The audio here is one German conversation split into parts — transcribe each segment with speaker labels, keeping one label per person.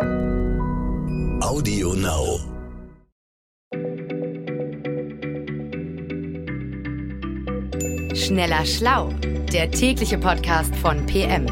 Speaker 1: Audio Now.
Speaker 2: Schneller Schlau, der tägliche Podcast von PM.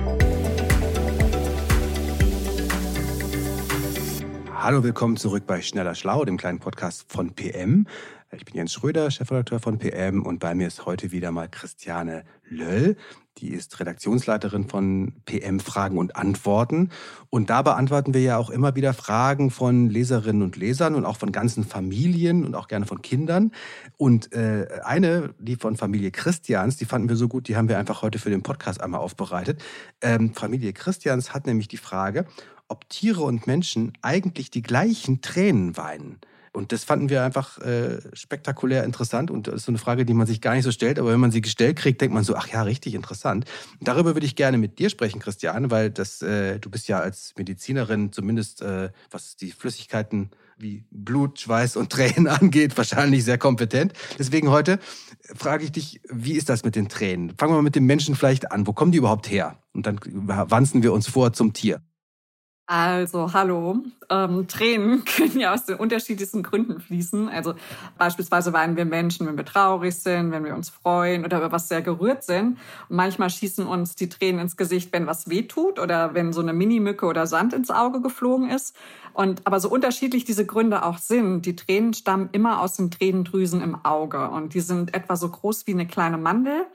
Speaker 3: Hallo, willkommen zurück bei Schneller Schlau, dem kleinen Podcast von PM. Ich bin Jens Schröder, Chefredakteur von PM und bei mir ist heute wieder mal Christiane Löll. Die ist Redaktionsleiterin von PM Fragen und Antworten. Und da beantworten wir ja auch immer wieder Fragen von Leserinnen und Lesern und auch von ganzen Familien und auch gerne von Kindern. Und äh, eine, die von Familie Christians, die fanden wir so gut, die haben wir einfach heute für den Podcast einmal aufbereitet. Ähm, Familie Christians hat nämlich die Frage, ob Tiere und Menschen eigentlich die gleichen Tränen weinen. Und das fanden wir einfach äh, spektakulär interessant. Und das ist so eine Frage, die man sich gar nicht so stellt. Aber wenn man sie gestellt kriegt, denkt man so, ach ja, richtig interessant. Darüber würde ich gerne mit dir sprechen, Christiane, weil das, äh, du bist ja als Medizinerin zumindest, äh, was die Flüssigkeiten wie Blut, Schweiß und Tränen angeht, wahrscheinlich sehr kompetent. Deswegen heute frage ich dich, wie ist das mit den Tränen? Fangen wir mal mit den Menschen vielleicht an. Wo kommen die überhaupt her? Und dann wanzen wir uns vor zum Tier.
Speaker 4: Also, hallo. Ähm, Tränen können ja aus den unterschiedlichsten Gründen fließen. Also beispielsweise weinen wir Menschen, wenn wir traurig sind, wenn wir uns freuen oder über was sehr gerührt sind. Und manchmal schießen uns die Tränen ins Gesicht, wenn was wehtut oder wenn so eine Minimücke oder Sand ins Auge geflogen ist. Und aber so unterschiedlich diese Gründe auch sind, die Tränen stammen immer aus den Tränendrüsen im Auge. Und die sind etwa so groß wie eine kleine Mandel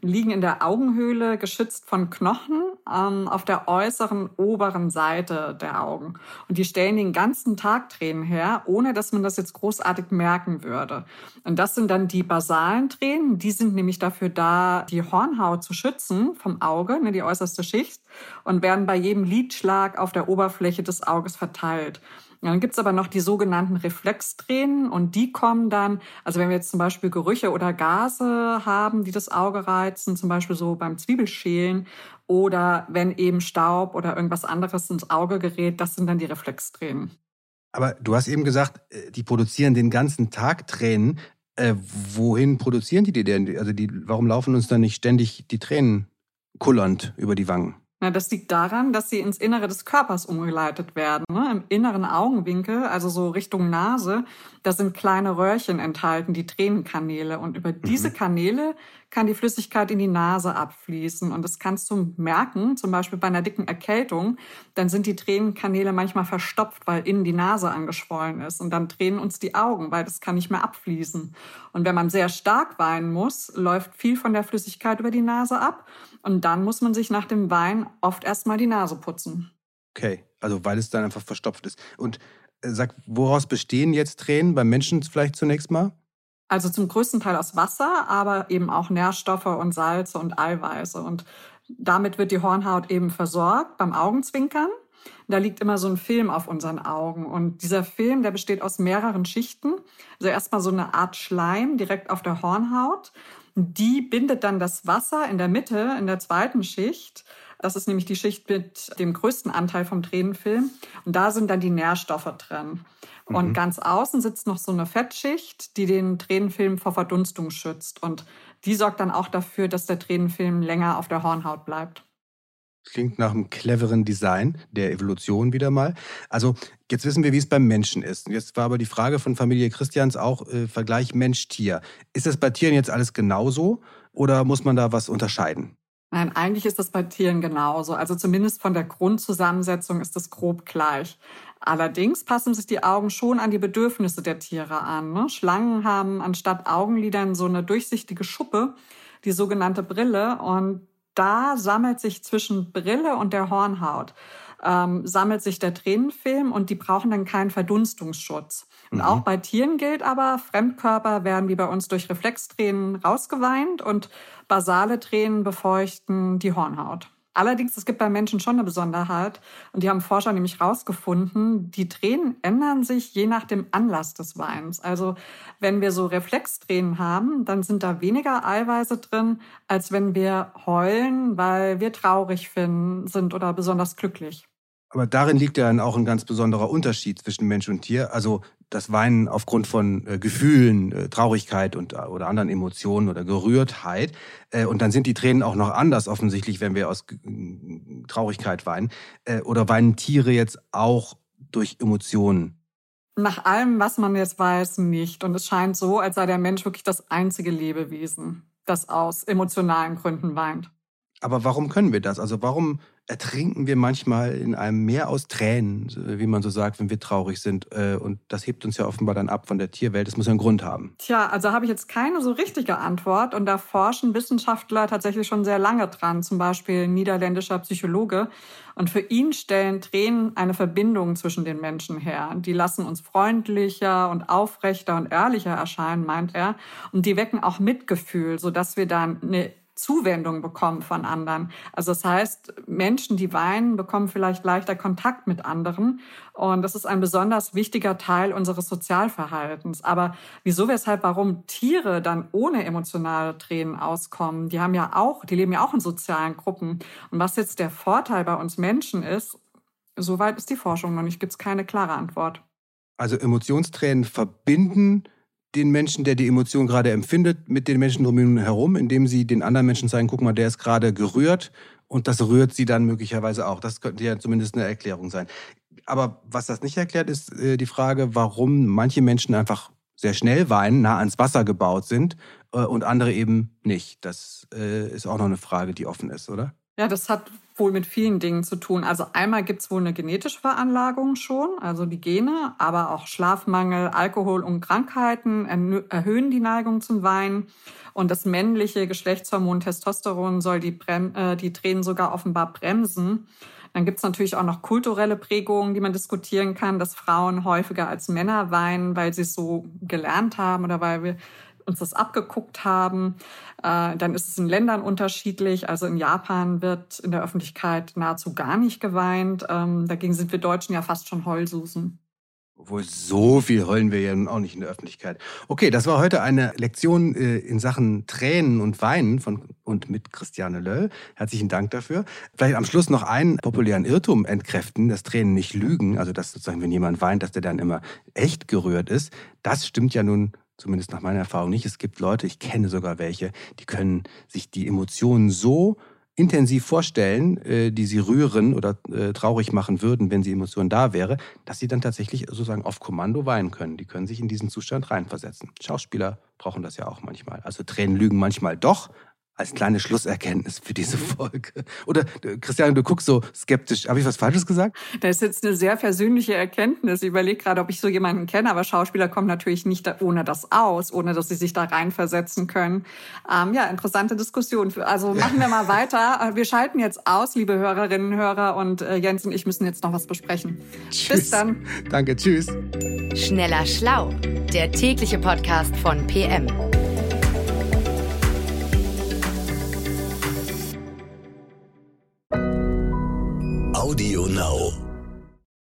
Speaker 4: liegen in der Augenhöhle, geschützt von Knochen ähm, auf der äußeren oberen Seite der Augen. Und die stellen den ganzen Tag Tränen her, ohne dass man das jetzt großartig merken würde. Und das sind dann die basalen Tränen. Die sind nämlich dafür da, die Hornhaut zu schützen vom Auge, ne, die äußerste Schicht, und werden bei jedem Lidschlag auf der Oberfläche des Auges verteilt. Dann gibt's aber noch die sogenannten Reflextränen und die kommen dann, also wenn wir jetzt zum Beispiel Gerüche oder Gase haben, die das Auge reizen, zum Beispiel so beim Zwiebelschälen oder wenn eben Staub oder irgendwas anderes ins Auge gerät, das sind dann die Reflextränen.
Speaker 3: Aber du hast eben gesagt, äh, die produzieren den ganzen Tag Tränen. Äh, wohin produzieren die die denn? Also die, warum laufen uns dann nicht ständig die Tränen kullernd über die Wangen?
Speaker 4: Na, das liegt daran, dass sie ins Innere des Körpers umgeleitet werden. Ne? Im inneren Augenwinkel, also so Richtung Nase, da sind kleine Röhrchen enthalten, die Tränenkanäle. Und über mhm. diese Kanäle kann die Flüssigkeit in die Nase abfließen. Und das kannst du merken, zum Beispiel bei einer dicken Erkältung. Dann sind die Tränenkanäle manchmal verstopft, weil innen die Nase angeschwollen ist. Und dann tränen uns die Augen, weil das kann nicht mehr abfließen. Und wenn man sehr stark weinen muss, läuft viel von der Flüssigkeit über die Nase ab. Und dann muss man sich nach dem Wein oft erstmal die Nase putzen.
Speaker 3: Okay, also weil es dann einfach verstopft ist. Und äh, sag, woraus bestehen jetzt Tränen? Beim Menschen vielleicht zunächst mal?
Speaker 4: Also zum größten Teil aus Wasser, aber eben auch Nährstoffe und Salze und Eiweiße. Und damit wird die Hornhaut eben versorgt beim Augenzwinkern. Da liegt immer so ein Film auf unseren Augen. Und dieser Film, der besteht aus mehreren Schichten. Also erstmal so eine Art Schleim direkt auf der Hornhaut. Die bindet dann das Wasser in der Mitte, in der zweiten Schicht. Das ist nämlich die Schicht mit dem größten Anteil vom Tränenfilm. Und da sind dann die Nährstoffe drin. Mhm. Und ganz außen sitzt noch so eine Fettschicht, die den Tränenfilm vor Verdunstung schützt. Und die sorgt dann auch dafür, dass der Tränenfilm länger auf der Hornhaut bleibt.
Speaker 3: Klingt nach einem cleveren Design der Evolution wieder mal. Also jetzt wissen wir, wie es beim Menschen ist. Jetzt war aber die Frage von Familie Christians auch äh, Vergleich Mensch-Tier. Ist das bei Tieren jetzt alles genauso oder muss man da was unterscheiden?
Speaker 4: Nein, eigentlich ist das bei Tieren genauso. Also zumindest von der Grundzusammensetzung ist es grob gleich. Allerdings passen sich die Augen schon an die Bedürfnisse der Tiere an. Ne? Schlangen haben anstatt Augenlidern so eine durchsichtige Schuppe, die sogenannte Brille. Und da sammelt sich zwischen Brille und der Hornhaut ähm, sammelt sich der Tränenfilm und die brauchen dann keinen Verdunstungsschutz. Und mhm. auch bei Tieren gilt aber, Fremdkörper werden wie bei uns durch Reflextränen rausgeweint und basale Tränen befeuchten die Hornhaut. Allerdings, es gibt bei Menschen schon eine Besonderheit und die haben Forscher nämlich rausgefunden, die Tränen ändern sich je nach dem Anlass des Weins. Also wenn wir so Reflextränen haben, dann sind da weniger Eiweiße drin, als wenn wir heulen, weil wir traurig sind oder besonders glücklich.
Speaker 3: Aber darin liegt ja dann auch ein ganz besonderer Unterschied zwischen Mensch und Tier. Also das Weinen aufgrund von äh, Gefühlen, äh, Traurigkeit und, äh, oder anderen Emotionen oder Gerührtheit. Äh, und dann sind die Tränen auch noch anders offensichtlich, wenn wir aus äh, Traurigkeit weinen. Äh, oder weinen Tiere jetzt auch durch Emotionen?
Speaker 4: Nach allem, was man jetzt weiß, nicht. Und es scheint so, als sei der Mensch wirklich das einzige Lebewesen, das aus emotionalen Gründen weint.
Speaker 3: Aber warum können wir das? Also warum ertrinken wir manchmal in einem Meer aus Tränen, wie man so sagt, wenn wir traurig sind. Äh, und das hebt uns ja offenbar dann ab von der Tierwelt. Das muss ja einen Grund haben.
Speaker 4: Tja, also habe ich jetzt keine so richtige Antwort. Und da forschen Wissenschaftler tatsächlich schon sehr lange dran. Zum Beispiel ein niederländischer Psychologe. Und für ihn stellen Tränen eine Verbindung zwischen den Menschen her. Die lassen uns freundlicher und aufrechter und ehrlicher erscheinen, meint er. Und die wecken auch Mitgefühl, sodass wir dann eine Zuwendung bekommen von anderen. Also das heißt, Menschen, die weinen, bekommen vielleicht leichter Kontakt mit anderen. Und das ist ein besonders wichtiger Teil unseres Sozialverhaltens. Aber wieso, weshalb, warum Tiere dann ohne emotionale Tränen auskommen? Die haben ja auch, die leben ja auch in sozialen Gruppen. Und was jetzt der Vorteil bei uns Menschen ist, soweit ist die Forschung noch nicht, gibt es keine klare Antwort.
Speaker 3: Also Emotionstränen verbinden den Menschen, der die Emotion gerade empfindet, mit den Menschen drumherum herum, indem sie den anderen Menschen zeigen, guck mal, der ist gerade gerührt und das rührt sie dann möglicherweise auch. Das könnte ja zumindest eine Erklärung sein. Aber was das nicht erklärt, ist äh, die Frage, warum manche Menschen einfach sehr schnell weinen, nah ans Wasser gebaut sind äh, und andere eben nicht. Das äh, ist auch noch eine Frage, die offen ist, oder?
Speaker 4: Ja, das hat wohl mit vielen Dingen zu tun. Also einmal gibt es wohl eine genetische Veranlagung schon, also die Gene, aber auch Schlafmangel, Alkohol und Krankheiten erhöhen die Neigung zum Weinen. Und das männliche Geschlechtshormon Testosteron soll die, Brem äh, die Tränen sogar offenbar bremsen. Dann gibt es natürlich auch noch kulturelle Prägungen, die man diskutieren kann, dass Frauen häufiger als Männer weinen, weil sie es so gelernt haben oder weil wir uns das abgeguckt haben. Äh, dann ist es in Ländern unterschiedlich. Also in Japan wird in der Öffentlichkeit nahezu gar nicht geweint. Ähm, dagegen sind wir Deutschen ja fast schon Heulsusen.
Speaker 3: Obwohl so viel heulen wir ja nun auch nicht in der Öffentlichkeit. Okay, das war heute eine Lektion äh, in Sachen Tränen und Weinen von und mit Christiane Löll. Herzlichen Dank dafür. Vielleicht am Schluss noch einen populären Irrtum entkräften, dass Tränen nicht lügen. Also dass sozusagen, wenn jemand weint, dass der dann immer echt gerührt ist. Das stimmt ja nun zumindest nach meiner Erfahrung nicht. Es gibt Leute, ich kenne sogar welche, die können sich die Emotionen so intensiv vorstellen, äh, die sie rühren oder äh, traurig machen würden, wenn die Emotion da wäre, dass sie dann tatsächlich sozusagen auf Kommando weinen können. Die können sich in diesen Zustand reinversetzen. Schauspieler brauchen das ja auch manchmal. Also Tränen lügen manchmal doch, als kleine Schlusserkenntnis für diese mhm. Folge. Oder Christiane, du guckst so skeptisch. Habe ich was Falsches gesagt?
Speaker 4: Das ist jetzt eine sehr persönliche Erkenntnis. Ich überlege gerade, ob ich so jemanden kenne, aber Schauspieler kommen natürlich nicht ohne das aus, ohne dass sie sich da reinversetzen können. Ähm, ja, interessante Diskussion. Also machen wir mal weiter. Äh, wir schalten jetzt aus, liebe Hörerinnen und Hörer, und äh, Jens und ich müssen jetzt noch was besprechen.
Speaker 3: Tschüss.
Speaker 4: Bis dann.
Speaker 3: Danke, tschüss.
Speaker 2: Schneller Schlau, der tägliche Podcast von PM.